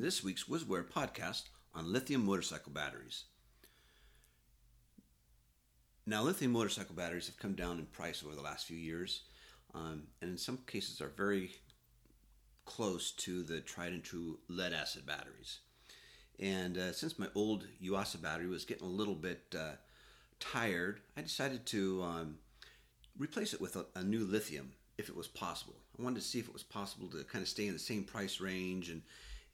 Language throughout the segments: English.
this week's WizWare podcast on lithium motorcycle batteries. Now, lithium motorcycle batteries have come down in price over the last few years, um, and in some cases are very close to the tried and true lead acid batteries. And uh, since my old Yuasa battery was getting a little bit uh, tired, I decided to um, replace it with a, a new lithium if it was possible. I wanted to see if it was possible to kind of stay in the same price range and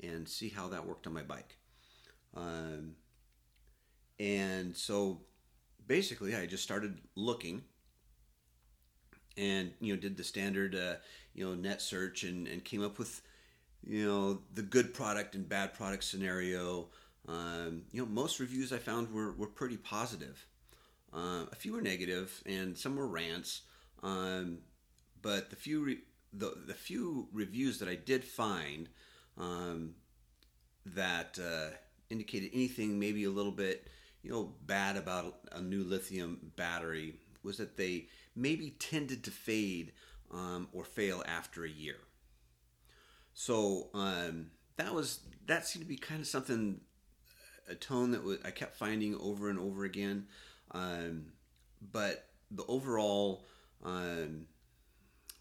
and see how that worked on my bike. Um, and so basically, I just started looking and you know did the standard uh, you know net search and, and came up with you know the good product and bad product scenario. Um, you know most reviews I found were, were pretty positive. Uh, a few were negative and some were rants. Um, but the few re- the the few reviews that I did find um, that uh, indicated anything maybe a little bit you know bad about a new lithium battery was that they maybe tended to fade um, or fail after a year. So um, that was that seemed to be kind of something a tone that I kept finding over and over again. Um, but the overall um,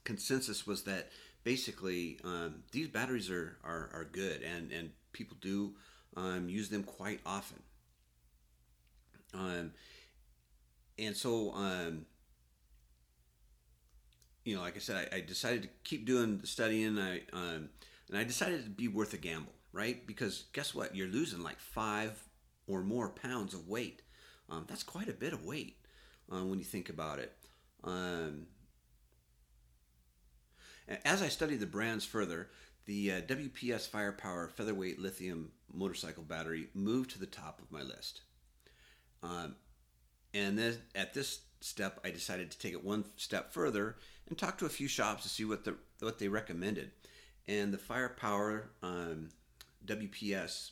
consensus was that basically um, these batteries are, are, are good and, and people do um, use them quite often. Um, and so, um, you know, like I said, I, I, decided to keep doing the studying. I um, and I decided to be worth a gamble, right? Because guess what? You're losing like five or more pounds of weight. Um, that's quite a bit of weight uh, when you think about it. Um, as I studied the brands further, the uh, WPS Firepower Featherweight Lithium Motorcycle Battery moved to the top of my list. Um, and then at this step, I decided to take it one step further and talk to a few shops to see what the what they recommended. And the Firepower um, WPS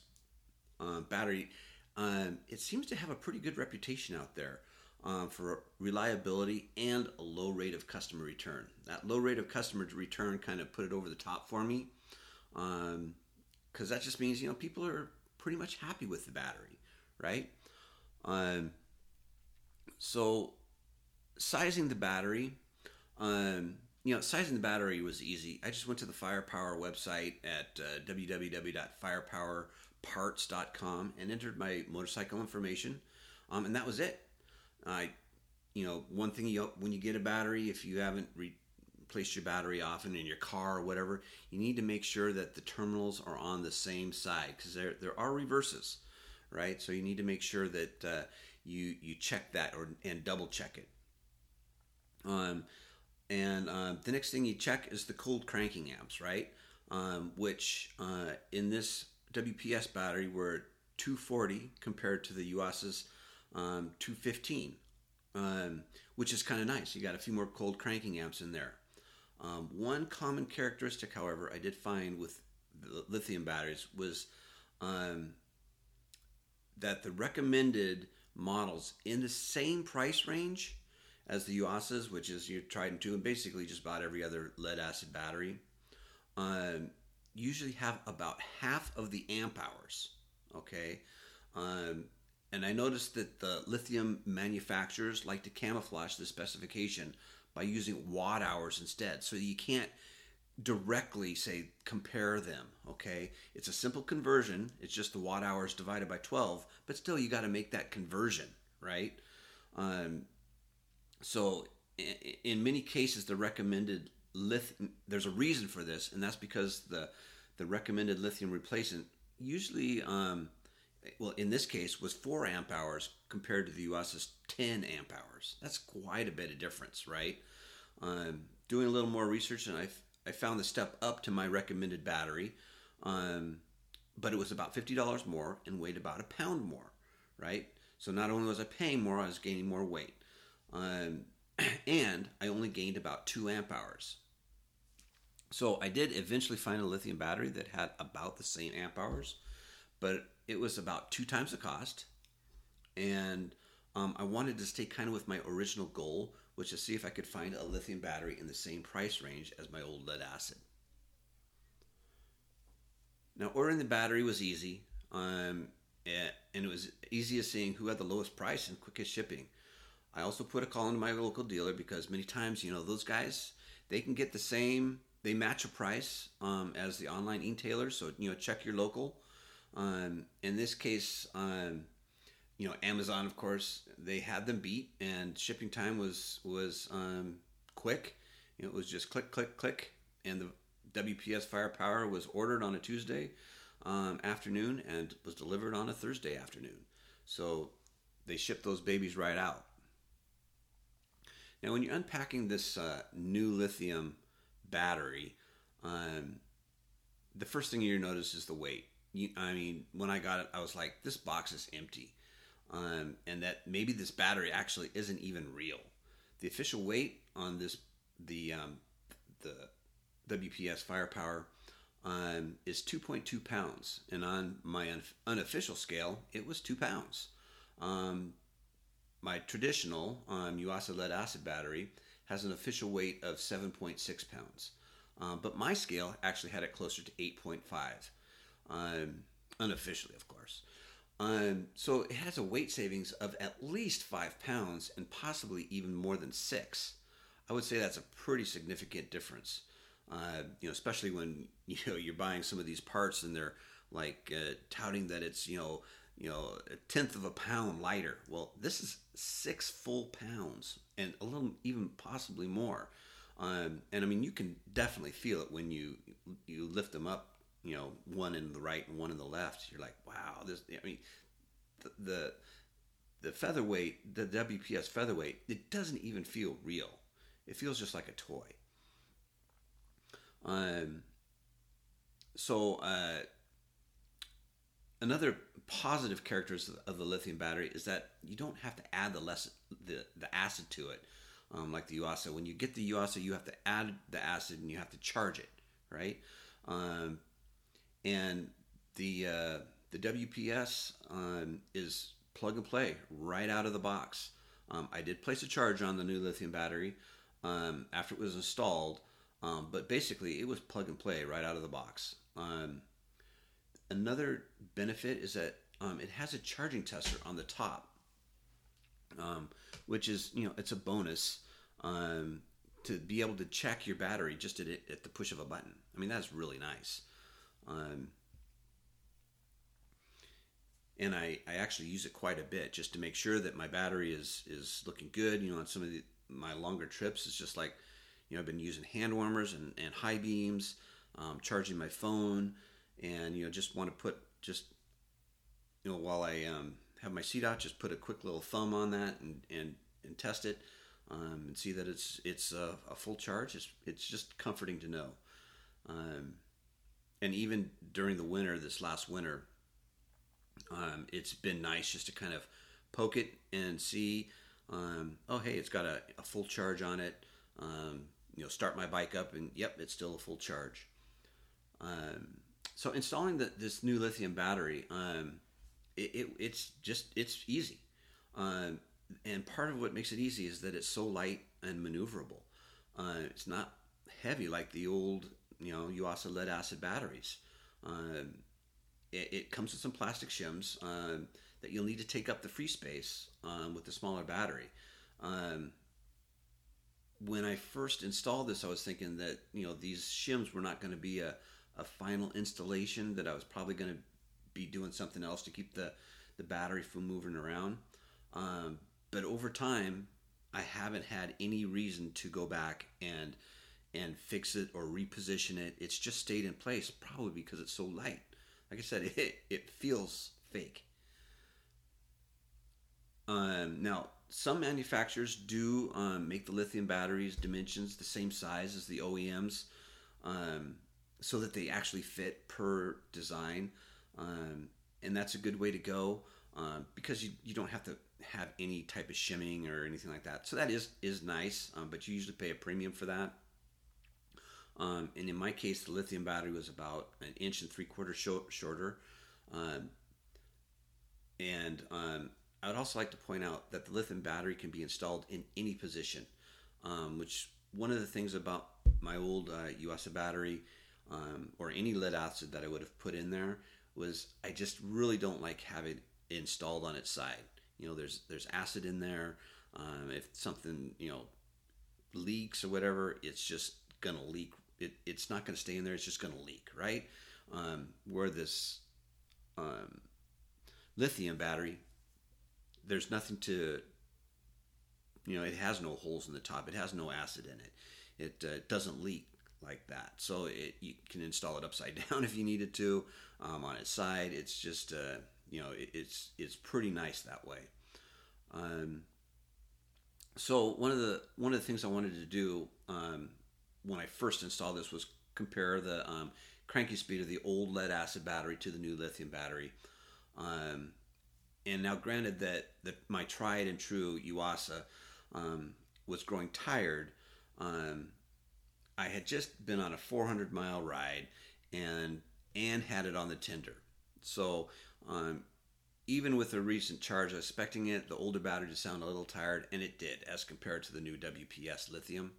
uh, battery, um, it seems to have a pretty good reputation out there um, for reliability and a low rate of customer return. That low rate of customer return kind of put it over the top for me because um, that just means, you know, people are pretty much happy with the battery, right? Um, so sizing the battery, um, you know, sizing the battery was easy. I just went to the Firepower website at uh, www.firepowerparts.com and entered my motorcycle information, um, and that was it. I, you know, one thing you when you get a battery, if you haven't replaced your battery often in your car or whatever, you need to make sure that the terminals are on the same side because there there are reverses, right? So you need to make sure that uh, you you check that or and double check it. Um, and um, the next thing you check is the cold cranking amps, right? Um, which uh, in this WPS battery were 240 compared to the Yuasa's um, 215, um, which is kind of nice. You got a few more cold cranking amps in there. Um, one common characteristic, however, I did find with lithium batteries was um, that the recommended models in the same price range as the Yuasas, which is your tried and basically just about every other lead acid battery, um, usually have about half of the amp hours. Okay, um, and I noticed that the lithium manufacturers like to camouflage the specification by using watt hours instead. So you can't directly say compare them, okay? It's a simple conversion. It's just the watt hours divided by 12, but still you got to make that conversion, right? Um, so in many cases the recommended lithium there's a reason for this and that's because the the recommended lithium replacement usually um, well, in this case, was four amp hours compared to the Yuasa's 10 amp hours. That's quite a bit of difference, right? Um, doing a little more research, and I, I found the step up to my recommended battery, um, but it was about $50 more and weighed about a pound more, right? So not only was I paying more, I was gaining more weight. Um, and I only gained about two amp hours. So I did eventually find a lithium battery that had about the same amp hours, but it was about two times the cost, and um, I wanted to stay kind of with my original goal, which is see if I could find a lithium battery in the same price range as my old lead acid. Now, ordering the battery was easy, um, and it was easy as seeing who had the lowest price and quickest shipping. I also put a call into my local dealer because many times, you know, those guys they can get the same, they match a price um, as the online e-tailers. So you know, check your local. Um, in this case, um, you know, Amazon, of course, they had them beat, and shipping time was was um, quick. You know, it was just click, click, click, and the WPS Firepower was ordered on a Tuesday um, afternoon and was delivered on a Thursday afternoon. So they shipped those babies right out. Now, when you're unpacking this uh, new lithium battery, um, the first thing you notice is the weight. You, I mean, when I got it, I was like, this box is empty. Um, and that maybe this battery actually isn't even real. The official weight on this, the um, the WPS Firepower, um, is 2.2 pounds, and on my un- unofficial scale, it was two pounds. Um, my traditional um, Yuasa lead acid battery has an official weight of 7.6 pounds, um, but my scale actually had it closer to 8.5, um, unofficially, of course. Um, so it has a weight savings of at least five pounds and possibly even more than six. I would say that's a pretty significant difference. Uh, you know, especially when you know you're buying some of these parts and they're like uh, touting that it's you know you know a tenth of a pound lighter. Well, this is six full pounds and a little even possibly more. Um, and I mean, you can definitely feel it when you you lift them up. You know, one in the right and one in the left. You're like, wow, this. I mean, the, the the featherweight, the WPS featherweight, it doesn't even feel real. It feels just like a toy. Um, so uh, another positive characteristic of the lithium battery is that you don't have to add the less the, the acid to it, um, like the Yuasa. When you get the Yuasa, you have to add the acid and you have to charge it, right? Um, and the uh, the WPS um, is plug and play right out of the box. Um, I did place a charge on the new lithium battery um, after it was installed, um, but basically, it was plug and play right out of the box. Um, another benefit is that um, it has a charging tester on the top, which is you know it's a bonus to be able to check your battery just at, at the push of a button. I mean that's really nice. Um, and I, I actually use it quite a bit just to make sure that my battery is is looking good. You know, on some of the, my longer trips, it's just like you know, I've been using hand warmers and, and high beams, um, charging my phone, and you know, just want to put just you know while I um, have my seat out, just put a quick little thumb on that and and, and test it, um, and see that it's it's a, a, full charge. It's it's just comforting to know. Um, and even during the winter, this last winter, um, it's been nice just to kind of poke it and see. Um, oh, hey, it's got a, a full charge on it. Um, you know start my bike up and yep it's still a full charge um, so installing the, this new lithium battery um, it, it, it's just it's easy um, and part of what makes it easy is that it's so light and maneuverable uh, it's not heavy like the old you know Yuasa lead acid batteries um, it, it, comes with some plastic shims um, that you'll need to take up the free space um, with the smaller battery when I first installed this, I was thinking that you know these shims were not going to be a, a final installation. That I was probably going to be doing something else to keep the the battery from moving around. But over time, I haven't had any reason to go back and and fix it or reposition it. It's just stayed in place, probably because it's so light. Like I said, it it feels fake. Um, now some manufacturers do um, make the lithium batteries dimensions the same size as the OEMs, um, so that they actually fit per design, um, and that's a good way to go um, because you, you don't have to have any type of shimming or anything like that. So that is is nice, um, but you usually pay a premium for that. Um, and in my case, the lithium battery was about an inch and three quarters shorter, and I would also like to point out that the lithium battery can be installed in any position, um, which one of the things about my old uh, Yuasa battery um, or any lead acid that I would have put in there was I just really don't like having it installed on its side. You know, there's there's acid in there. Um, if something you know leaks or whatever, it's just gonna leak. It, it's not gonna stay in there. It's just gonna leak, right? Um, where this um, lithium battery, there's nothing to, you know, it has no holes in the top. It has no acid in it. It uh, doesn't leak like that. So it, you can install it upside down if you needed to. Um, on its side, it's just, uh, you know, it, it's it's pretty nice that way. Um, so one of the one of the things I wanted to do um, when I first installed this was compare the um, cranking speed of the old lead acid battery to the new lithium battery. Um, and now, granted that, that my tried and true Yuasa um, was growing tired, um, I had just been on a 400 mile ride and and had it on the tender. So um, even with a recent charge, I was expecting it, the older battery to sound a little tired, and it did as compared to the new WPS lithium.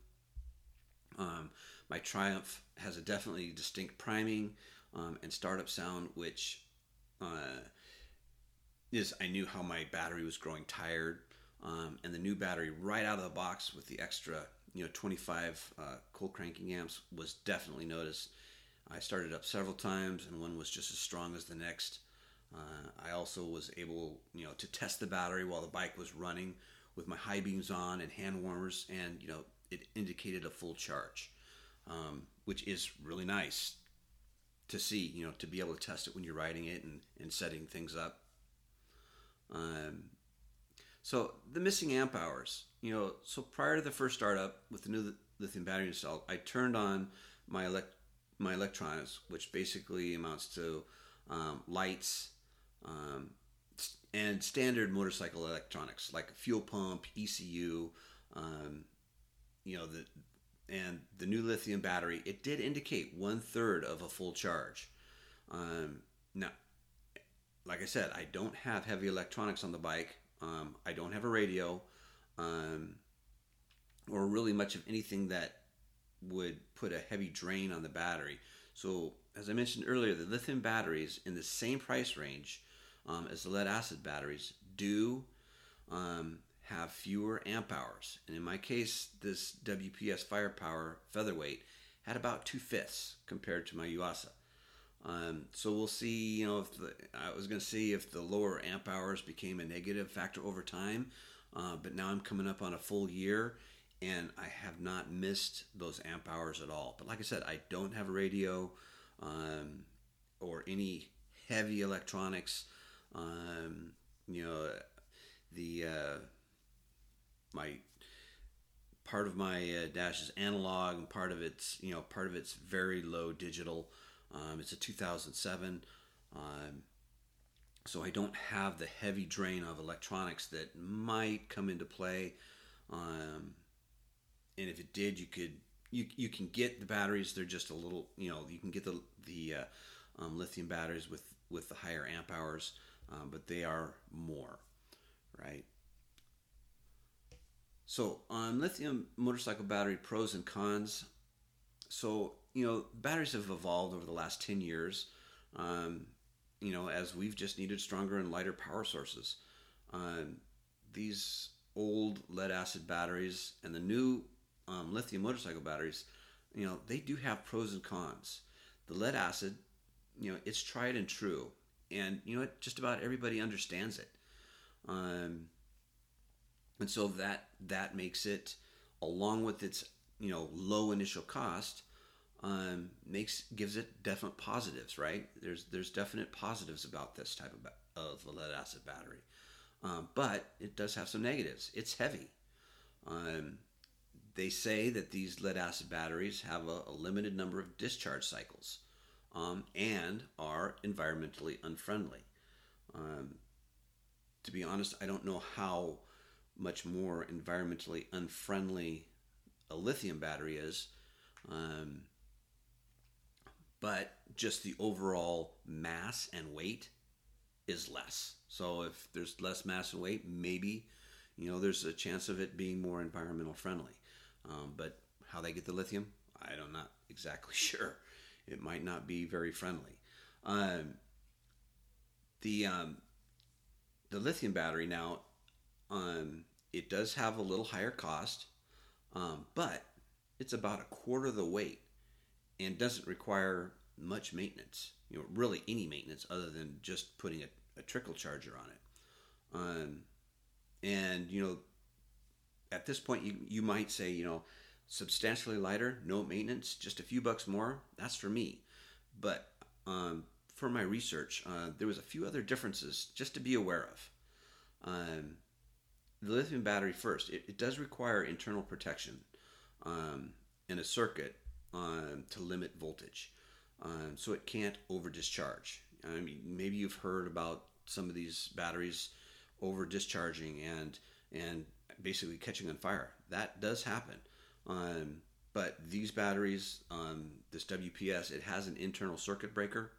Um, my Triumph has a definitely distinct priming um, and startup sound, which uh, is I knew how my battery was growing tired, um, and the new battery right out of the box with the extra you know 25 uh, cold cranking amps was definitely noticed. I started up several times, and one was just as strong as the next. Uh, I also was able, you know, to test the battery while the bike was running with my high beams on and hand warmers, and you know, it indicated a full charge, um, which is really nice to see. You know, to be able to test it when you're riding it and, and setting things up. Um, so the missing amp hours, you know, so prior to the first startup with the new lithium battery installed, I turned on my elect my electronics, which basically amounts to um, lights um, and standard motorcycle electronics like fuel pump, ECU, um, you know the and the new lithium battery. It did indicate one third of a full charge. Um, now, like I said, I don't have heavy electronics on the bike. Um, I don't have a radio, um, or really much of anything that would put a heavy drain on the battery. So, as I mentioned earlier, the lithium batteries in the same price range um, as the lead acid batteries do um, have fewer amp hours. And in my case, this WPS Firepower Featherweight had about two fifths compared to my Yuasa. Um, so we'll see. You know, if the, I was going to see if the lower amp hours became a negative factor over time, uh, but now I'm coming up on a full year, and I have not missed those amp hours at all. But like I said, I don't have a radio um, or any heavy electronics. Um, you know, the uh, my part of my uh, dash is analog, and part of it's you know part of it's very low digital. Um, it's a 2007, um, so I don't have the heavy drain of electronics that might come into play. Um, and if it did, you could you, you can get the batteries. They're just a little you know you can get the the uh, um, lithium batteries with with the higher amp hours, um, but they are more, right? So on lithium motorcycle battery pros and cons. So you know, batteries have evolved over the last 10 years, um, you know, as we've just needed stronger and lighter power sources. Um, these old lead acid batteries and the new um, lithium motorcycle batteries, you know, they do have pros and cons. The lead acid, you know, it's tried and true. And, you know, what, just about everybody understands it. Um, and so that that makes it, along with its, you know, low initial cost, um, makes gives it definite positives, right? There's there's definite positives about this type of of a lead acid battery, um, but it does have some negatives. It's heavy. Um, they say that these lead acid batteries have a, a limited number of discharge cycles um, and are environmentally unfriendly. Um, to be honest, I don't know how much more environmentally unfriendly a lithium battery is. Um, but just the overall mass and weight is less. So if there's less mass and weight, maybe you know there's a chance of it being more environmental friendly. Um, but how they get the lithium, I don't not exactly sure. it might not be very friendly. Um, the um, the lithium battery now, um, it does have a little higher cost, um, but it's about a quarter of the weight and doesn't require much maintenance. You know, really any maintenance other than just putting a, a trickle charger on it. Um, and you know, at this point, you you might say, you know, substantially lighter, no maintenance, just a few bucks more. That's for me. But um, for my research, uh, there was a few other differences just to be aware of. Um, the lithium battery first, it, it, does require internal protection um, in a circuit um, to limit voltage, um, so it can't over discharge. I mean, maybe you've heard about some of these batteries over discharging and and basically catching on fire. That does happen. Um, but these batteries, um, this WPS, it has an internal circuit breaker.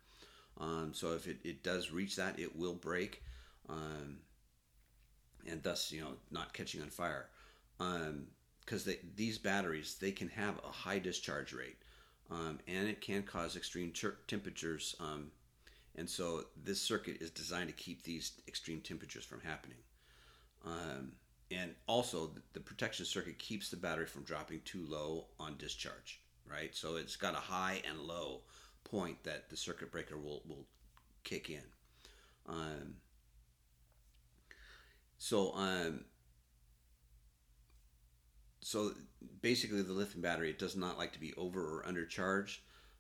Um, so if it, it does reach that, it will break, um, and thus you know not catching on fire. Because um, these batteries they can have a high discharge rate, um, and it can cause extreme temperatures. Um, and so this circuit is designed to keep these extreme temperatures from happening and also the protection circuit keeps the battery from dropping too low on discharge right so it's got a high and low point that the circuit breaker will, will kick in um, so um, so basically the lithium battery it does not like to be over or undercharged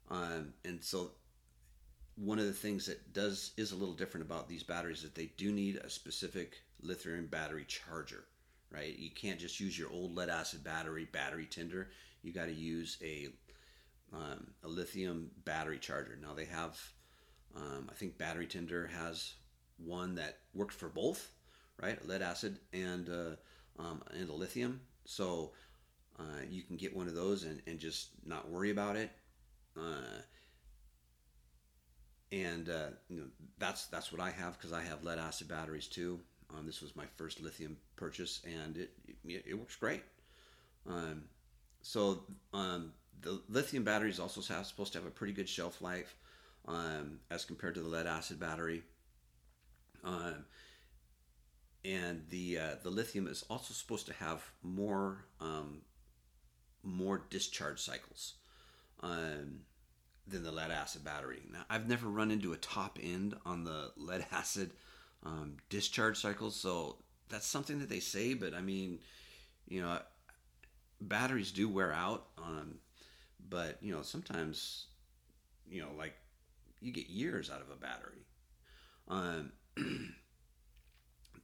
um, and so one of the things that does is a little different about these batteries is that they do need a specific lithium battery charger right? You can't just use your old lead acid battery, battery tender. You got to use a um, a lithium battery charger. Now they have, um, I think Battery Tender has one that works for both, right? Lead acid and uh, um, and a lithium. So uh, you can get one of those and, and just not worry about it. Uh, and uh, you know, that's that's what I have because I have lead acid batteries too. Um, this was my first lithium purchase, and it it, it works great. Um, so um, the lithium battery is also have, supposed to have a pretty good shelf life um, as compared to the lead acid battery. Um, and the uh, the lithium is also supposed to have more um, more discharge cycles than the lead acid battery. Now, I've never run into a top end on the lead acid um, discharge cycles. So that's something that they say, but I mean, you know, batteries do wear out. Um, but you know, sometimes, you know, like you get years out of a battery.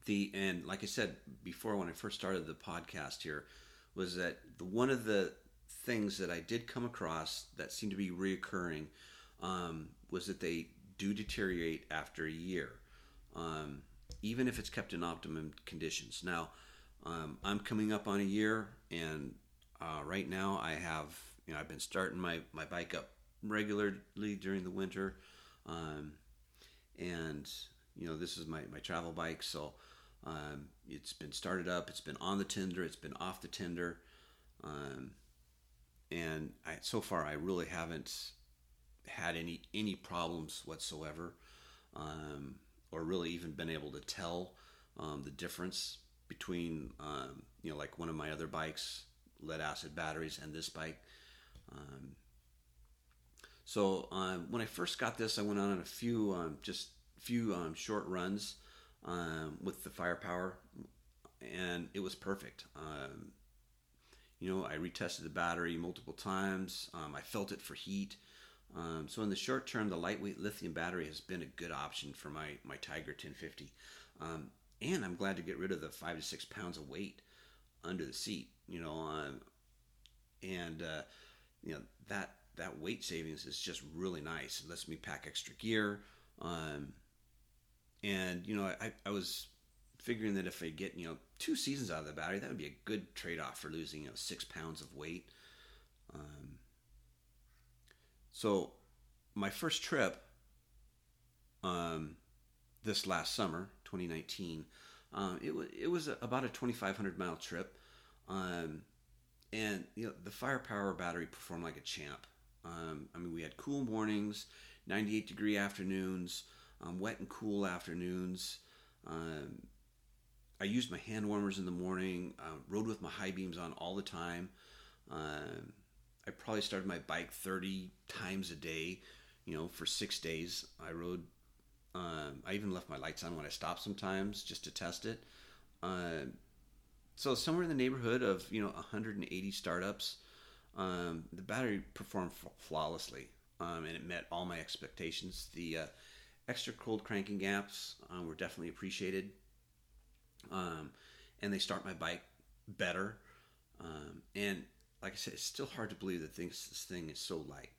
The and like I said before when I first started the podcast here, was that the one of the things that I did come across that seemed to be reoccurring um, was that they do deteriorate after a year um, even if it's kept in optimum conditions. Now, um, I'm coming up on a year, and uh, right now I have, you know, I've been starting my, my bike up regularly during the winter. Um, and, you know, this is my, my travel bike, so um, it's been started up, it's been on the tender, it's been off the tender. Um, and I, so far, I really haven't had any any problems whatsoever. Um, or really even been able to tell um, the difference between um, you know like one of my other bikes lead acid batteries and this bike um, so um, when i first got this i went on a few just few short runs with the firepower and it was perfect you know i retested the battery multiple times i felt it for heat um, so in the short term, the lightweight lithium battery has been a good option for my my Tiger 1050, um, and I'm glad to get rid of the five to six pounds of weight under the seat. You know, um, and uh, you know that that weight savings is just really nice. It lets me pack extra gear, um, and you know I, I was figuring that if I get you know two seasons out of the battery, that would be a good trade off for losing you know six pounds of weight. Um, so, my first trip, um, this last summer, 2019, um, it was it was a, about a 2,500 mile trip, um, and you know the firepower battery performed like a champ. Um, I mean, we had cool mornings, 98 degree afternoons, um, wet and cool afternoons. Um, I used my hand warmers in the morning, uh, rode with my high beams on all the time. Um, I probably started my bike 30 times a day, you know, for six days. I rode, um, I even left my lights on when I stopped sometimes just to test it. Uh, so somewhere in the neighborhood of, you know, 180 startups. Um, the battery performed flawlessly um, and it met all my expectations. The uh, extra cold cranking amps uh, were definitely appreciated. Um, and they start my bike better. Um, and like I said, it's still hard to believe that this thing is so light.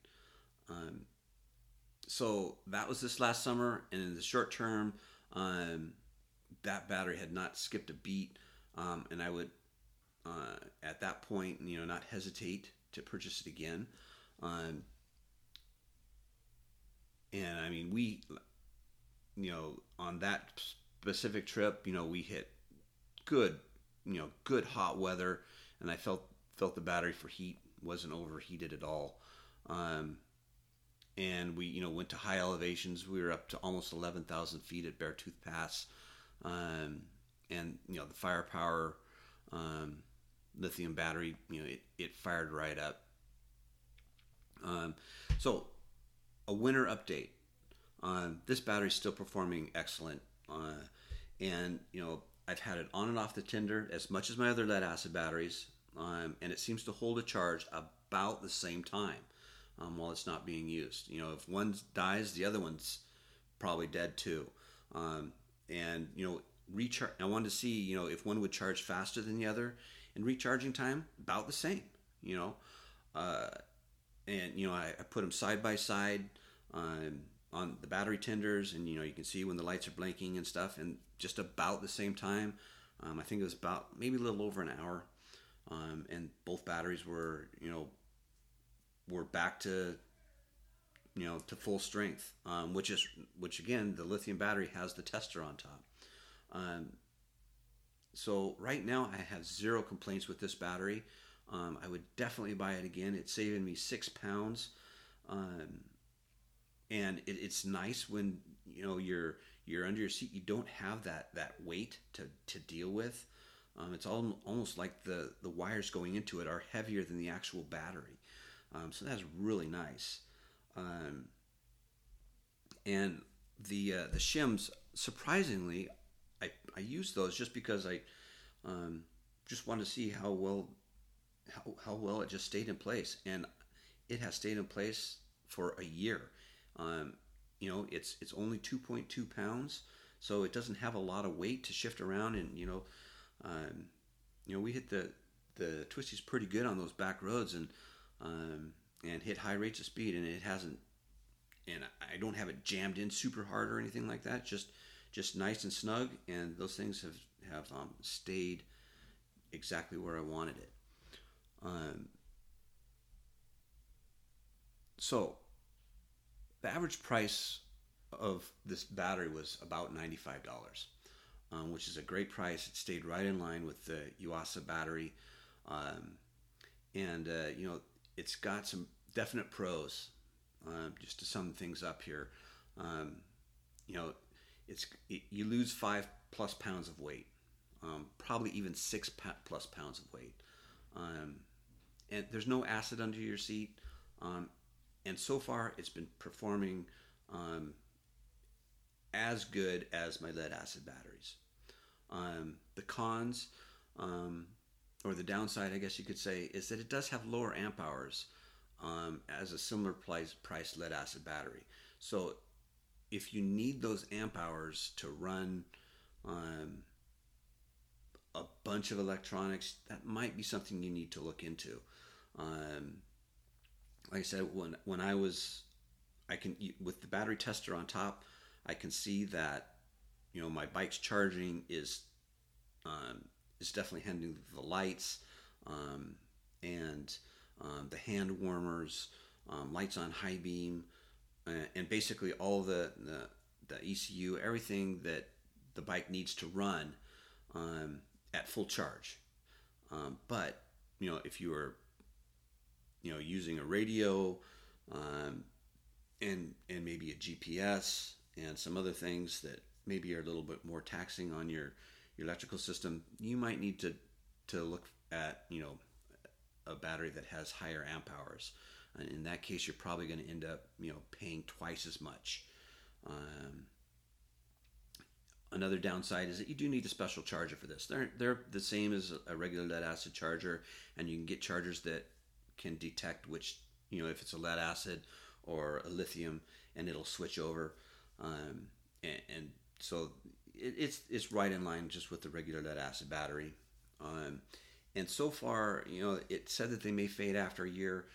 Um, so that was this last summer, and in the short term, um, that battery had not skipped a beat, um, and I would, uh, at that point, you know, not hesitate to purchase it again. Um, and I mean, we, you know, on that specific trip, you know, we hit good, you know, good hot weather, and I felt felt the battery for heat wasn't overheated at all. Um, and we, you know, went to high elevations. We were up to almost eleven thousand feet at Beartooth Pass, um, and you know, the firepower, um, lithium battery, you know, it, it fired right up. Um, so, a winter update. Um, this battery is still performing excellent, uh, and you know I've had it on and off the tender as much as my other lead acid batteries, um, and it seems to hold a charge about the same time um, while it's not being used. You know, if one dies, the other one's probably dead too. Um, and you know, recharge. I wanted to see you know if one would charge faster than the other, and recharging time about the same. You know, uh, and you know I, I, put them side by side. Um, on the battery tenders, and you know you can see when the lights are blinking and stuff, and just about the same time. Um, I think it was about maybe a little over an hour, um, and both batteries were you know were back to you know to full strength, um, which is which again the lithium battery has the tester on top. Um, so right now I have zero complaints with this battery. Um, I would definitely buy it again. It's saving me six pounds. Um, and it, it's nice when you know you're you're under your seat you don't have that that weight to to deal with. Um, it's all, almost like the the wires going into it are heavier than the actual battery. Um, so that's really nice. Um, and the uh, the shims surprisingly I, I use those just because I um, just want to see how well how, how well it just stayed in place. And it has stayed in place for a year um, you know, it's it's only 2.2 pounds, so it doesn't have a lot of weight to shift around. And you know, um, you know, we hit the the twisties pretty good on those back roads and um, and hit high rates of speed, and it hasn't. And I don't have it jammed in super hard or anything like that. Just just nice and snug, and those things have have um, stayed exactly where I wanted it. Um, so the average price of this battery was about $95, um, which is a great price. It stayed right in line with the Yuasa battery. Um, and, uh, you know, it's got some definite pros, uh, just to sum things up here. Um, you know, it's it, you lose five plus pounds of weight, um, probably even six plus pounds of weight. Um, and there's no acid under your seat. Um, and so far it's been performing um, as good as my lead acid batteries. Um, the cons, um, or the downside, I guess you could say, is that it does have lower amp hours um, as a similar price, price lead acid battery. So if you need those amp hours to run um, a bunch of electronics, that might be something you need to look into. Um, like I said, when when I was, I can with the battery tester on top, I can see that, you know, my bike's charging is, um, is definitely handling the lights, um, and um, the hand warmers, um, lights on high beam, uh, and basically all the, the the ECU, everything that the bike needs to run um, at full charge. Um, but you know, if you are you know using a radio um, and and maybe a GPS and some other things that maybe are a little bit more taxing on your your electrical system, you might need to to look at you know a battery that has higher amp hours. And in that case, you're probably going to end up you know paying twice as much. Um, another downside is that you do need a special charger for this. They're they're the same as a regular lead acid charger, and you can get chargers that can detect which you know if it's a lead acid or a lithium, and it'll switch over. Um, and, and, so it, it's it's right in line just with the regular lead acid battery. Um, and so far, you know, it said that they may fade after a year,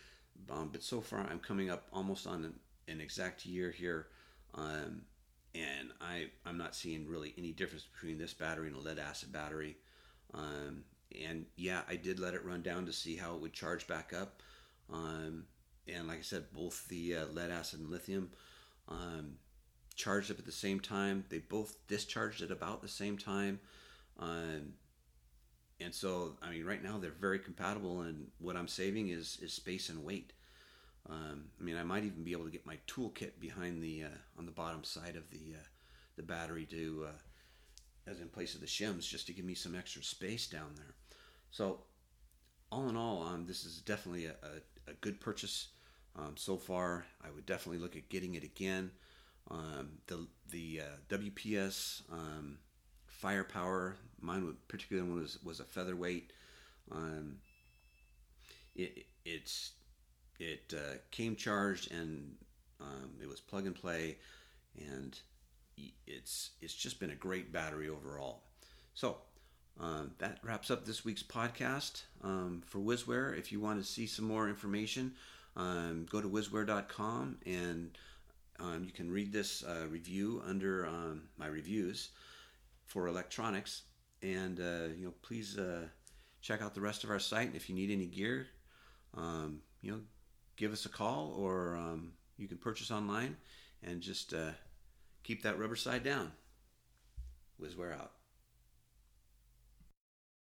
um, but so far I'm coming up almost on an, an exact year here. Um, and I I'm not seeing really any difference between this battery and a lead acid battery. Um, and yeah, I did let it run down to see how it would charge back up. Um, and like I said, both the uh, lead acid and lithium um, charged up at the same time. They both discharged at about the same time. Um, and so, I mean, right now they're very compatible, and what I'm saving is is space and weight. Um, I mean, I might even be able to get my toolkit behind the uh, on the bottom side of the uh, the battery to uh, as in place of the shims, just to give me some extra space down there. So, all in all, um, this is definitely a, a, a good purchase um, so far. I would definitely look at getting it again. Um, the the uh, WPS um, firepower, mine would, particularly was was a featherweight. Um, it, it's it uh, came charged and um, it was plug and play, and it's it's just been a great battery overall. So um, that wraps up this week's podcast um, for Whizware. If you want to see some more information, um, go to whizware.com and um, you can read this uh, review under um, my reviews for electronics. And uh, you know, please uh, check out the rest of our site. And if you need any gear, um, you know, give us a call or um, you can purchase online and just uh, keep that rubber side down. Whizware out.